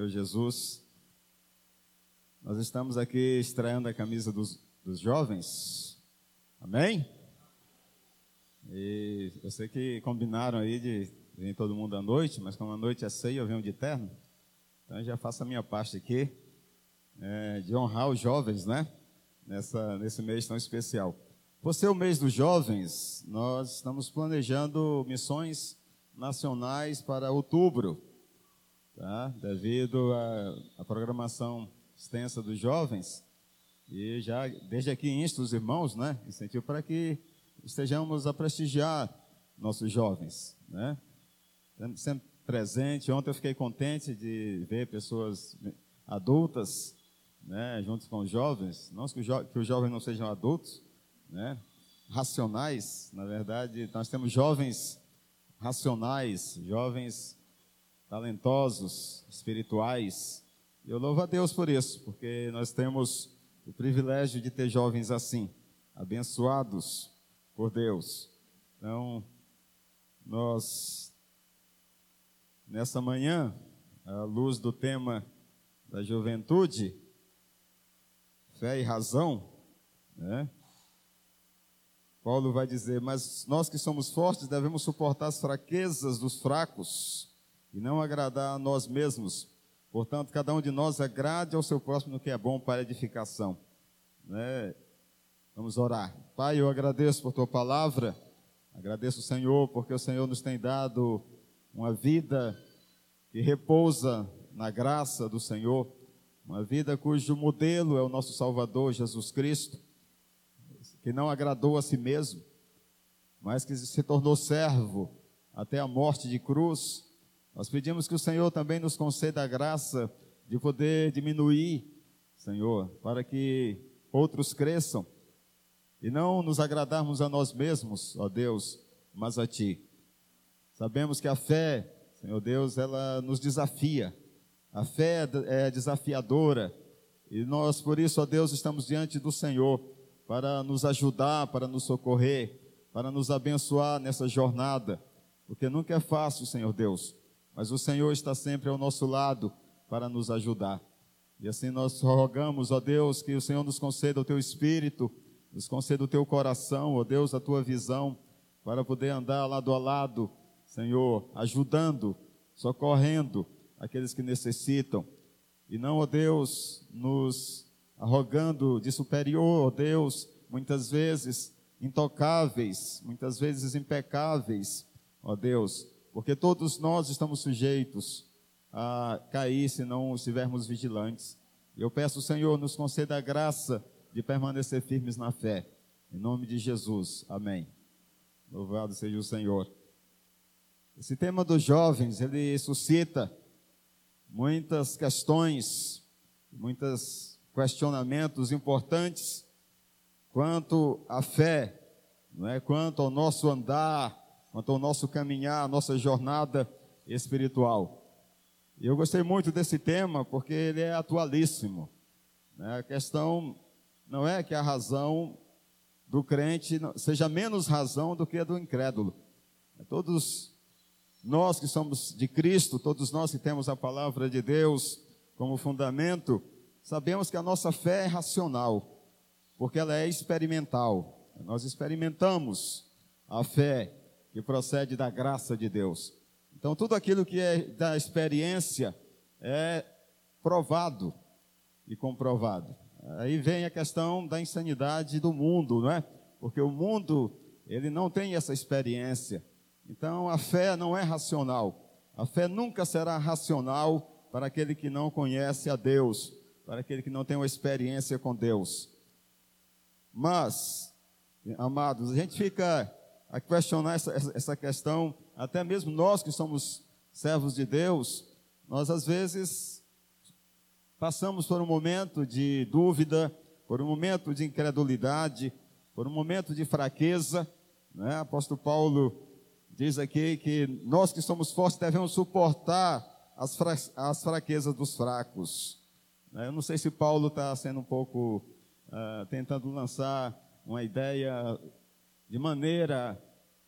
Meu Jesus, nós estamos aqui estreando a camisa dos, dos jovens, amém? E eu sei que combinaram aí de vir todo mundo à noite, mas como a noite é ceia, eu venho de terno, então eu já faço a minha parte aqui, é, de honrar os jovens, né? Nessa, nesse mês tão especial. Por ser o mês dos jovens, nós estamos planejando missões nacionais para outubro tá? devido à, programação extensa dos jovens. E já, desde aqui, insto os irmãos, né? Incentivo para que estejamos a prestigiar nossos jovens, né? Sempre presente. Ontem eu fiquei contente de ver pessoas adultas, né? Juntos com os jovens. Não que, jo que os jovens não sejam adultos, né? Racionais, na verdade, nós temos jovens racionais, jovens talentosos, espirituais. Eu louvo a Deus por isso, porque nós temos o privilégio de ter jovens assim, abençoados por Deus. Então, nós, nessa manhã, à luz do tema da juventude, fé e razão, né? Paulo vai dizer: Mas nós que somos fortes devemos suportar as fraquezas dos fracos e não agradar a nós mesmos. Portanto, cada um de nós agrade ao seu próximo no que é bom para edificação. Né? Vamos orar. Pai, eu agradeço por tua palavra, agradeço o Senhor, porque o Senhor nos tem dado uma vida que repousa na graça do Senhor, uma vida cujo modelo é o nosso Salvador Jesus Cristo, que não agradou a si mesmo, mas que se tornou servo até a morte de cruz nós pedimos que o Senhor também nos conceda a graça de poder diminuir, Senhor, para que outros cresçam e não nos agradarmos a nós mesmos, ó Deus, mas a Ti. Sabemos que a fé, Senhor Deus, ela nos desafia. A fé é desafiadora e nós, por isso, ó Deus, estamos diante do Senhor para nos ajudar, para nos socorrer, para nos abençoar nessa jornada, porque nunca é fácil, Senhor Deus mas o Senhor está sempre ao nosso lado para nos ajudar. E assim nós rogamos, ó Deus, que o Senhor nos conceda o teu espírito, nos conceda o teu coração, ó Deus, a tua visão, para poder andar lado a lado, Senhor, ajudando, socorrendo aqueles que necessitam. E não, ó Deus, nos arrogando de superior, ó Deus, muitas vezes intocáveis, muitas vezes impecáveis, ó Deus, porque todos nós estamos sujeitos a cair se não estivermos vigilantes. Eu peço, Senhor, nos conceda a graça de permanecer firmes na fé. Em nome de Jesus. Amém. Louvado seja o Senhor. Esse tema dos jovens, ele suscita muitas questões, muitos questionamentos importantes quanto à fé, não é? quanto ao nosso andar quanto ao nosso caminhar, a nossa jornada espiritual. E eu gostei muito desse tema porque ele é atualíssimo. Né? A questão não é que a razão do crente seja menos razão do que a do incrédulo. É todos nós que somos de Cristo, todos nós que temos a palavra de Deus como fundamento, sabemos que a nossa fé é racional, porque ela é experimental. Nós experimentamos a fé que procede da graça de Deus. Então, tudo aquilo que é da experiência é provado e comprovado. Aí vem a questão da insanidade do mundo, não é? Porque o mundo, ele não tem essa experiência. Então, a fé não é racional. A fé nunca será racional para aquele que não conhece a Deus, para aquele que não tem uma experiência com Deus. Mas, amados, a gente fica a questionar essa, essa questão, até mesmo nós que somos servos de Deus, nós às vezes passamos por um momento de dúvida, por um momento de incredulidade, por um momento de fraqueza. Né? Apóstolo Paulo diz aqui que nós que somos fortes devemos suportar as, fra as fraquezas dos fracos. Né? Eu não sei se Paulo está sendo um pouco uh, tentando lançar uma ideia de maneira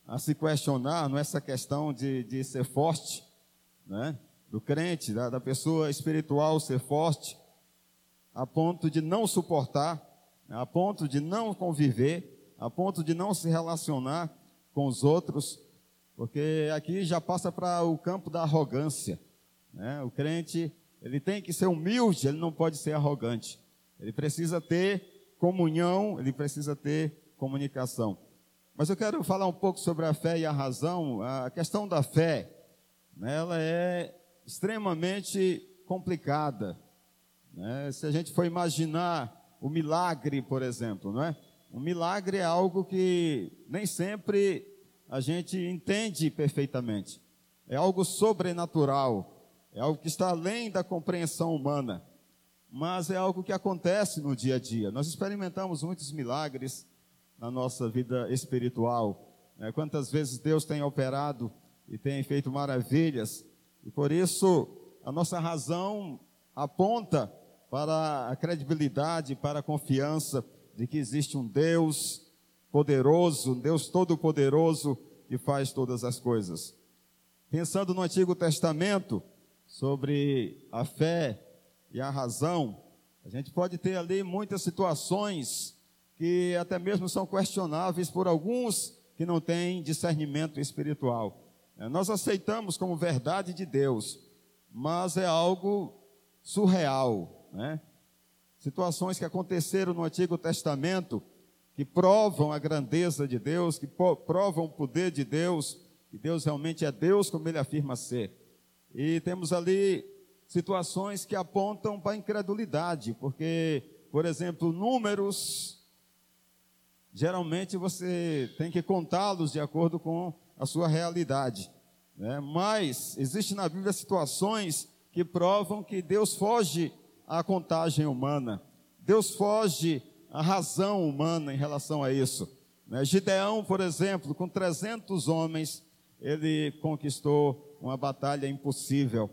a se questionar nessa questão de, de ser forte, né? do crente, da, da pessoa espiritual ser forte, a ponto de não suportar, a ponto de não conviver, a ponto de não se relacionar com os outros, porque aqui já passa para o campo da arrogância. Né? O crente ele tem que ser humilde, ele não pode ser arrogante. Ele precisa ter comunhão, ele precisa ter comunicação. Mas eu quero falar um pouco sobre a fé e a razão. A questão da fé, né, ela é extremamente complicada. Né? Se a gente for imaginar o milagre, por exemplo, não é? Um milagre é algo que nem sempre a gente entende perfeitamente. É algo sobrenatural. É algo que está além da compreensão humana, mas é algo que acontece no dia a dia. Nós experimentamos muitos milagres na nossa vida espiritual. Né? Quantas vezes Deus tem operado e tem feito maravilhas, e por isso a nossa razão aponta para a credibilidade, para a confiança de que existe um Deus poderoso, um Deus todo-poderoso que faz todas as coisas. Pensando no Antigo Testamento, sobre a fé e a razão, a gente pode ter ali muitas situações que até mesmo são questionáveis por alguns que não têm discernimento espiritual. É, nós aceitamos como verdade de Deus, mas é algo surreal, né? Situações que aconteceram no Antigo Testamento que provam a grandeza de Deus, que provam o poder de Deus, que Deus realmente é Deus como ele afirma ser. E temos ali situações que apontam para a incredulidade, porque, por exemplo, números, geralmente você tem que contá-los de acordo com a sua realidade. Né? Mas existe na Bíblia situações que provam que Deus foge à contagem humana, Deus foge à razão humana em relação a isso. Né? Gideão, por exemplo, com 300 homens, ele conquistou uma batalha impossível,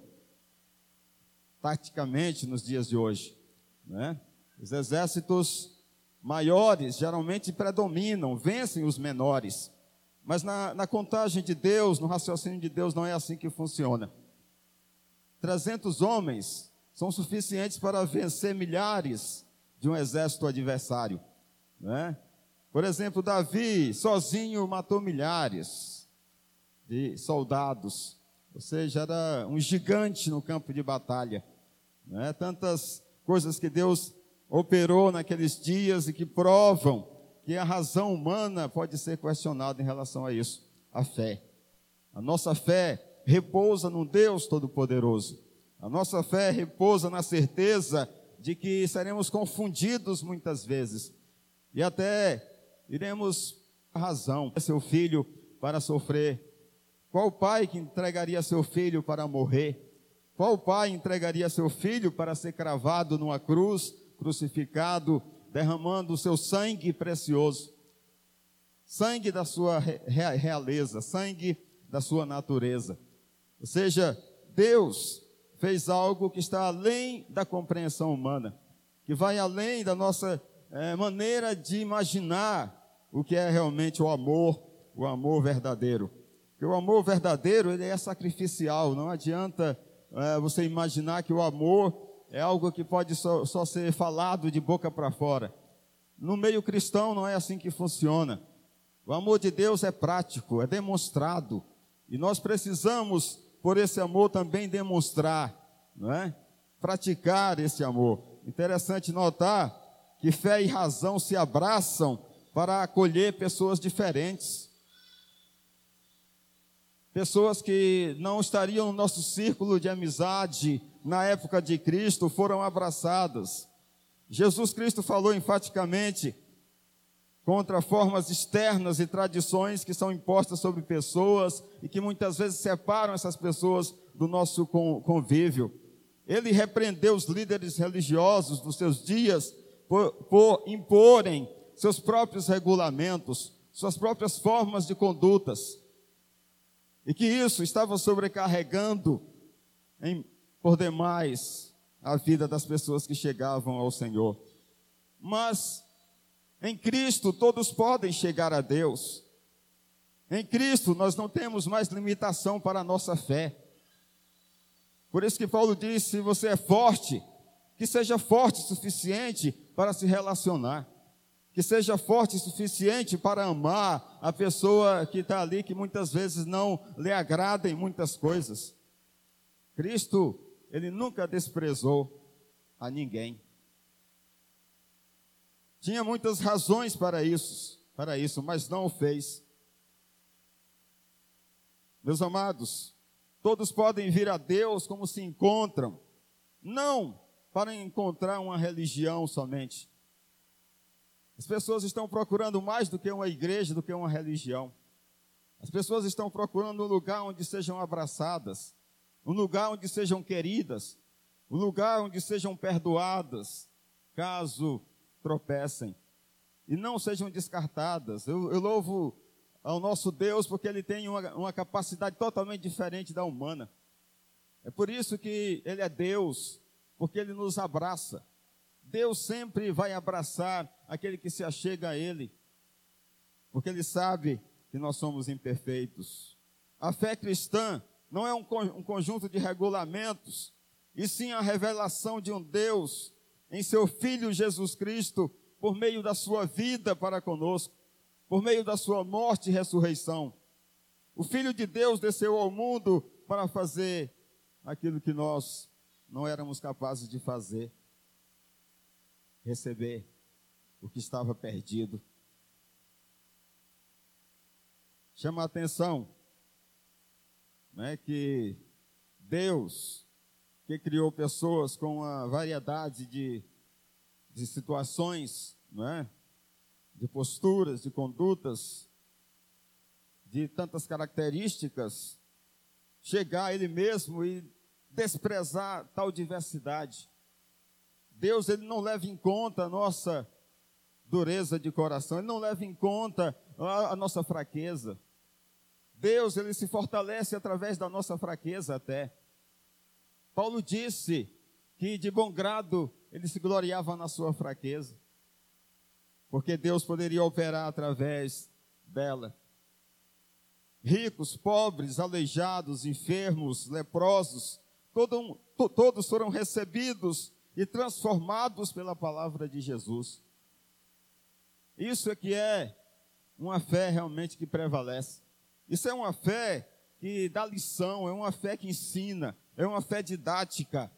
taticamente, nos dias de hoje. Né? Os exércitos maiores geralmente predominam, vencem os menores. Mas na, na, contagem de Deus, no raciocínio de Deus, não é assim que funciona. 300 homens são suficientes para vencer milhares de um exército adversário. Né? Por exemplo, Davi, sozinho, matou milhares de soldados. Ou seja, era um gigante no campo de batalha. Né? Tantas coisas que Deus operou naqueles dias e que provam que a razão humana pode ser questionada em relação a isso, a fé. A nossa fé repousa no Deus Todo-Poderoso. A nossa fé repousa na certeza de que seremos confundidos muitas vezes e até iremos razão seu filho para sofrer qual pai que entregaria seu filho para morrer? Qual pai entregaria seu filho para ser cravado numa cruz, crucificado, derramando o seu sangue precioso? Sangue da sua realeza, sangue da sua natureza. Ou seja, Deus fez algo que está além da compreensão humana, que vai além da nossa é, maneira de imaginar o que é realmente o amor, o amor verdadeiro. Porque o amor verdadeiro, ele é sacrificial. Não adianta é, você imaginar que o amor é algo que pode só, só ser falado de boca para fora. No meio cristão não é assim que funciona. O amor de Deus é prático, é demonstrado. E nós precisamos, por esse amor, também demonstrar, não é? praticar esse amor. Interessante notar que fé e razão se abraçam para acolher pessoas diferentes. Pessoas que não estariam no nosso círculo de amizade na época de Cristo foram abraçadas. Jesus Cristo falou enfaticamente contra formas externas e tradições que são impostas sobre pessoas e que muitas vezes separam essas pessoas do nosso convívio. Ele repreendeu os líderes religiosos dos seus dias por, por imporem seus próprios regulamentos, suas próprias formas de condutas e que isso estava sobrecarregando em, por demais a vida das pessoas que chegavam ao Senhor. Mas em Cristo todos podem chegar a Deus. Em Cristo nós não temos mais limitação para a nossa fé. Por isso que Paulo disse: se você é forte, que seja forte o suficiente para se relacionar, que seja forte o suficiente para amar a pessoa que está ali, que muitas vezes não lhe agrada em muitas coisas. Cristo, ele nunca desprezou a ninguém. Tinha muitas razões para isso, para isso, mas não o fez. Meus amados, todos podem vir a Deus como se encontram, não para encontrar uma religião somente. As pessoas estão procurando mais do que uma igreja, do que uma religião. As pessoas estão procurando um lugar onde sejam abraçadas, um lugar onde sejam queridas, um lugar onde sejam perdoadas, caso tropecem, e não sejam descartadas. Eu, eu louvo ao nosso Deus porque ele tem uma, uma capacidade totalmente diferente da humana. É por isso que ele é Deus, porque ele nos abraça. Deus sempre vai abraçar aquele que se achega a ele, porque ele sabe que nós somos imperfeitos. A fé cristã não é um, um conjunto de regulamentos, e sim a revelação de um Deus em seu Filho Jesus Cristo, por meio da sua vida para conosco, por meio da sua morte e ressurreição. O Filho de Deus desceu ao mundo para fazer aquilo que nós não éramos capazes de fazer receber o que estava perdido. Chama a atenção né, que Deus, que criou pessoas com uma variedade de, de situações, é, de posturas, de condutas, de tantas características, chegar a Ele mesmo e desprezar tal diversidade. Deus ele não leva em conta a nossa dureza de coração, ele não leva em conta a, a nossa fraqueza. Deus ele se fortalece através da nossa fraqueza até. Paulo disse que de bom grado ele se gloriava na sua fraqueza, porque Deus poderia operar através dela ricos, pobres, aleijados, enfermos, leprosos, todo, to, todos foram recebidos e transformados pela palavra de Jesus. Isso é que é uma fé realmente que prevalece. Isso é uma fé que dá lição, é uma fé que ensina, é uma fé didática.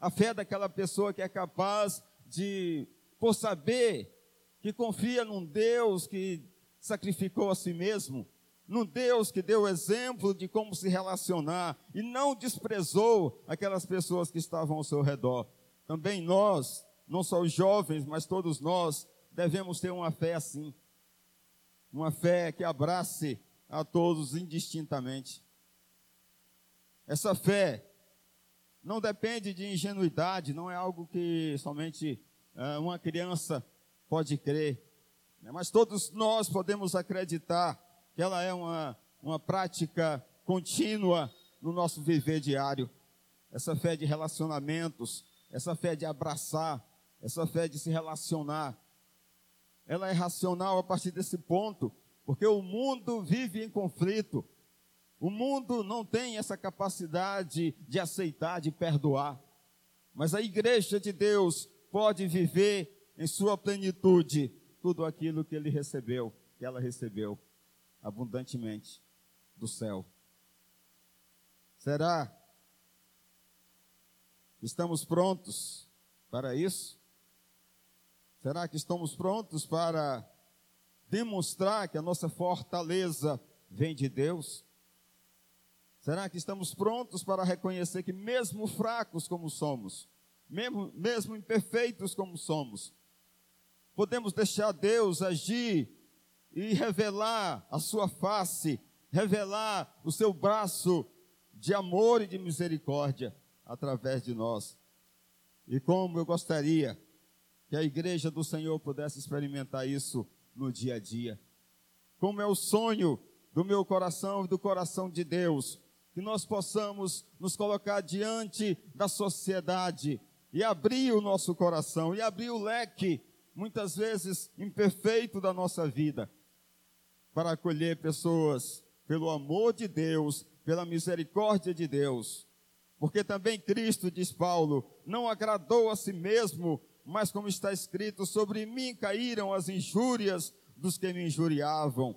A fé daquela pessoa que é capaz de, por saber, que confia num Deus que sacrificou a si mesmo, num Deus que deu exemplo de como se relacionar e não desprezou aquelas pessoas que estavam ao seu redor. Também nós, não só os jovens, mas todos nós, devemos ter uma fé assim. Uma fé que abrace a todos indistintamente. Essa fé não depende de ingenuidade, não é algo que somente uh, uma criança pode crer. Né? Mas todos nós podemos acreditar que ela é uma, uma prática contínua no nosso viver diário. Essa fé de relacionamentos, essa fé de abraçar, essa fé de se relacionar. Ela é racional a partir desse ponto, porque o mundo vive em conflito. O mundo não tem essa capacidade de aceitar, de perdoar. Mas a igreja de Deus pode viver em sua plenitude tudo aquilo que ele recebeu, que ela recebeu abundantemente do céu. Será estamos prontos para isso? Será que estamos prontos para demonstrar que a nossa fortaleza vem de Deus? Será que estamos prontos para reconhecer que, mesmo fracos como somos, mesmo, mesmo imperfeitos como somos, podemos deixar Deus agir e revelar a sua face, revelar o seu braço de amor e de misericórdia através de nós. E como eu gostaria que a igreja do Senhor pudesse experimentar isso no dia a dia. Como é o sonho do meu coração e do coração de Deus, que nós possamos nos colocar diante da sociedade e abrir o nosso coração e abrir o leque, muitas vezes imperfeito da nossa vida, para acolher pessoas pelo amor de Deus, pela misericórdia de Deus, Porque também Cristo, diz Paulo, não agradou a si mesmo, mas como está escrito, sobre mim caíram as injúrias dos que me injuriavam.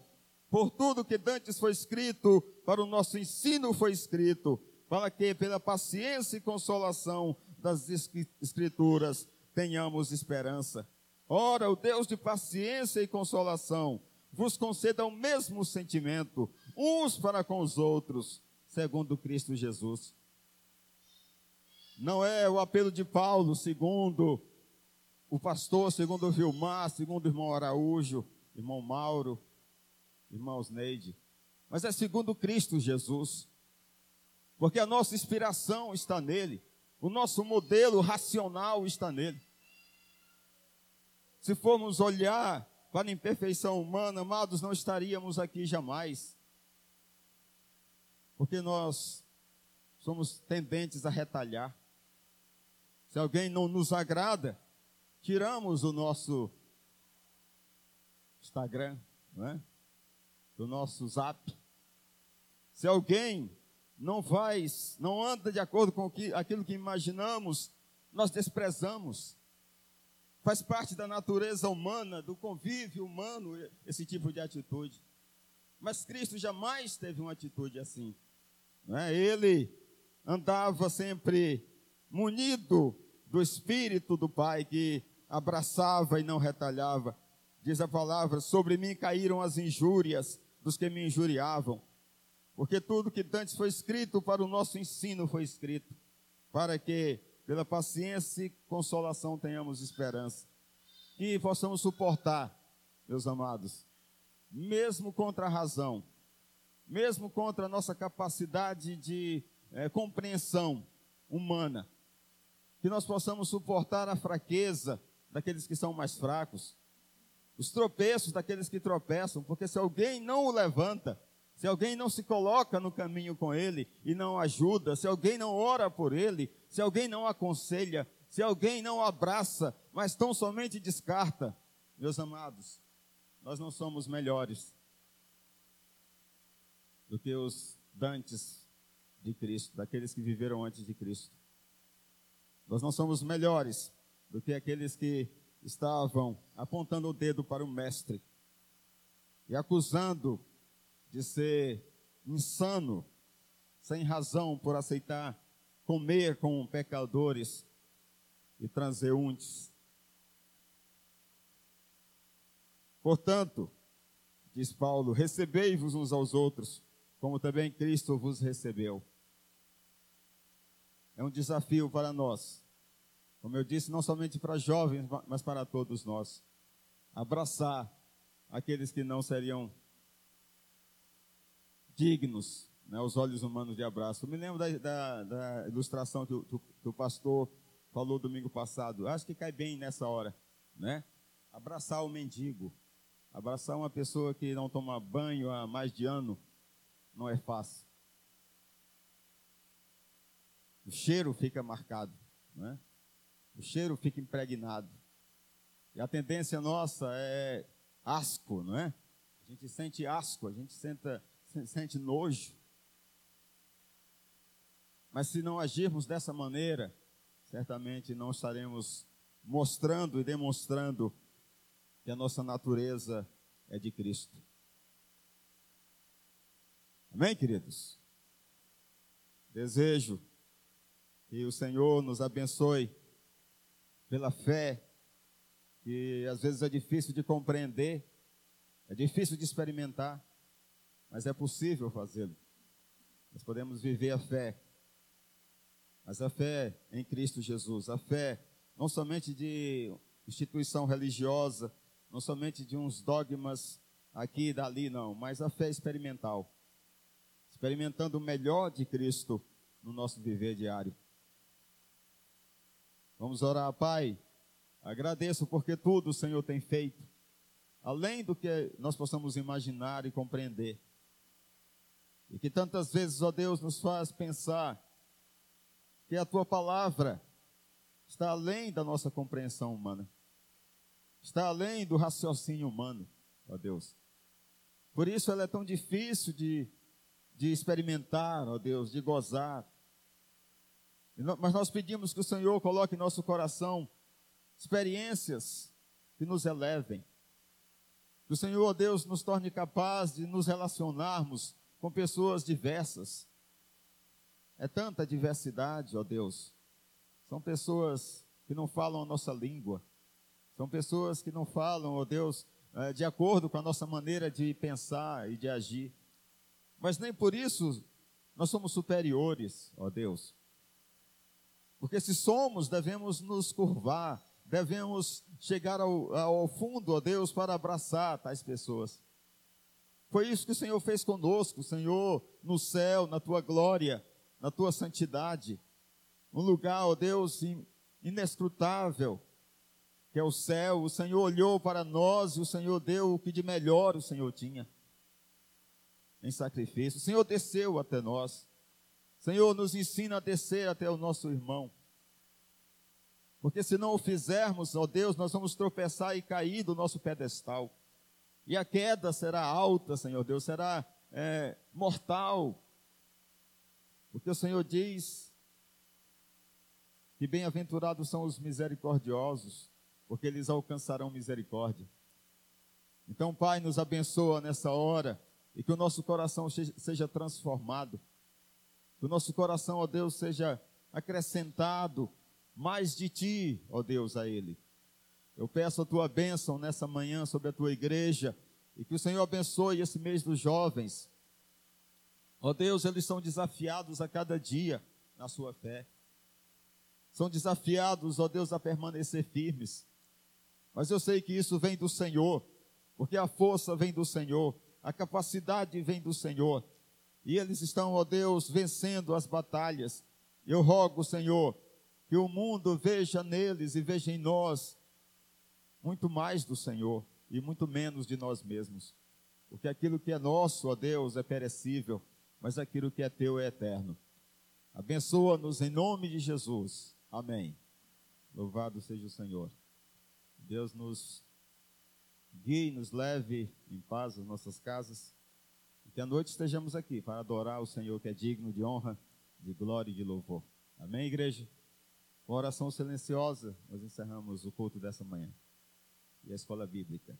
Por tudo que dantes foi escrito, para o nosso ensino foi escrito, para que pela paciência e consolação das escrituras tenhamos esperança. Ora, o Deus de paciência e consolação vos conceda o mesmo sentimento, uns para com os outros, segundo Cristo Jesus. Não é o apelo de Paulo, segundo o pastor, segundo o Vilmar, segundo o irmão Araújo, irmão Mauro, irmãos Neide, mas é segundo Cristo Jesus. Porque a nossa inspiração está nele, o nosso modelo racional está nele. Se formos olhar para a imperfeição humana, amados, não estaríamos aqui jamais. Porque nós somos tendentes a retalhar. Se alguém não nos agrada, tiramos o nosso Instagram, não é? do nosso zap. Se alguém não faz, não anda de acordo com aquilo que imaginamos, nós desprezamos. Faz parte da natureza humana, do convívio humano, esse tipo de atitude. Mas Cristo jamais teve uma atitude assim. É? Ele andava sempre munido do Espírito do Pai, que abraçava e não retalhava. Diz a palavra: Sobre mim caíram as injúrias dos que me injuriavam. Porque tudo que antes foi escrito para o nosso ensino foi escrito, para que pela paciência e consolação tenhamos esperança. E possamos suportar, meus amados, mesmo contra a razão, mesmo contra a nossa capacidade de é, compreensão humana, que nós possamos suportar a fraqueza daqueles que são mais fracos, os tropeços daqueles que tropeçam, porque se alguém não o levanta, se alguém não se coloca no caminho com ele e não ajuda, se alguém não ora por ele, se alguém não aconselha, se alguém não abraça, mas tão somente descarta, meus amados, nós não somos melhores do que os dantes de Cristo, daqueles que viveram antes de Cristo. Nós não somos melhores do que aqueles que estavam apontando o dedo para o Mestre e acusando de ser insano, sem razão por aceitar comer com pecadores e transeuntes. Portanto, diz Paulo, recebei-vos uns aos outros, como também Cristo vos recebeu. É um desafio para nós. Como eu disse, não somente para jovens, mas para todos nós. Abraçar aqueles que não seriam dignos né, aos olhos humanos de abraço. Eu me lembro da, da, da ilustração que o, que o, pastor falou domingo passado. Acho que cai bem nessa hora, né? Abraçar o mendigo, abraçar uma pessoa que não toma banho há mais de ano, não é fácil. O cheiro fica marcado, né? O cheiro fica impregnado. E a tendência nossa é asco, não é? A gente sente asco, a gente senta, sente nojo. Mas se não agirmos dessa maneira, certamente não estaremos mostrando e demonstrando que a nossa natureza é de Cristo. Amém, queridos? Desejo que o Senhor nos abençoe pela fé, que às vezes é difícil de compreender, é difícil de experimentar, mas é possível fazê-lo. Nós podemos viver a fé, mas a fé em Cristo Jesus, a fé não somente de instituição religiosa, não somente de uns dogmas aqui e dali, não, mas a fé experimental. Experimentando o melhor de Cristo no nosso viver diário. Vamos orar, Pai. Agradeço porque tudo o Senhor tem feito, além do que nós possamos imaginar e compreender. E que tantas vezes, ó Deus, nos faz pensar que a tua palavra está além da nossa compreensão humana, está além do raciocínio humano, ó Deus. Por isso ela é tão difícil de, de experimentar, ó Deus, de gozar. Mas nós pedimos que o Senhor coloque em nosso coração experiências que nos elevem. Que o Senhor, Deus, nos torne capaz de nos relacionarmos com pessoas diversas. É tanta diversidade, ó Deus. São pessoas que não falam a nossa língua. São pessoas que não falam, ó Deus, é, de acordo com a nossa maneira de pensar e de agir. Mas nem por isso nós somos superiores, ó Deus. Porque se somos, devemos nos curvar, devemos chegar ao, ao fundo, ó Deus, para abraçar tais pessoas. Foi isso que o Senhor fez conosco, Senhor, no céu, na tua glória, na tua santidade. Um lugar, ó Deus, inescrutável, que é o céu. O Senhor olhou para nós e o Senhor deu o que de melhor o Senhor tinha em sacrifício. O Senhor desceu até nós. Senhor, nos ensina a descer até o nosso irmão. Porque se não o fizermos, ó Deus, nós vamos tropeçar e cair do nosso pedestal. E a queda será alta, Senhor Deus, será é, mortal. Porque o Senhor diz que bem-aventurados são os misericordiosos, porque eles alcançarão misericórdia. Então, Pai, nos abençoa nessa hora e que o nosso coração seja transformado. Que o nosso coração, ó Deus, seja acrescentado mais de Ti, ó Deus, a Ele. Eu peço a Tua bênção nessa manhã sobre a Tua igreja e que o Senhor abençoe esse mês dos jovens. Ó Deus, eles são desafiados a cada dia na sua fé. São desafiados, ó Deus, a permanecer firmes. Mas eu sei que isso vem do Senhor, porque a força vem do Senhor, a capacidade vem do Senhor. E eles estão, ó Deus, vencendo as batalhas. Eu rogo, Senhor, que o mundo veja neles e veja em nós muito mais do Senhor e muito menos de nós mesmos. Porque aquilo que é nosso, ó Deus, é perecível, mas aquilo que é teu é eterno. Abençoa-nos em nome de Jesus. Amém. Louvado seja o Senhor. Deus nos guie, nos leve em paz às nossas casas. E que à noite estejamos aqui para adorar o Senhor que é digno de honra, de glória e de louvor. Amém, igreja? Com oração silenciosa, nós encerramos o culto dessa manhã. E a escola bíblica.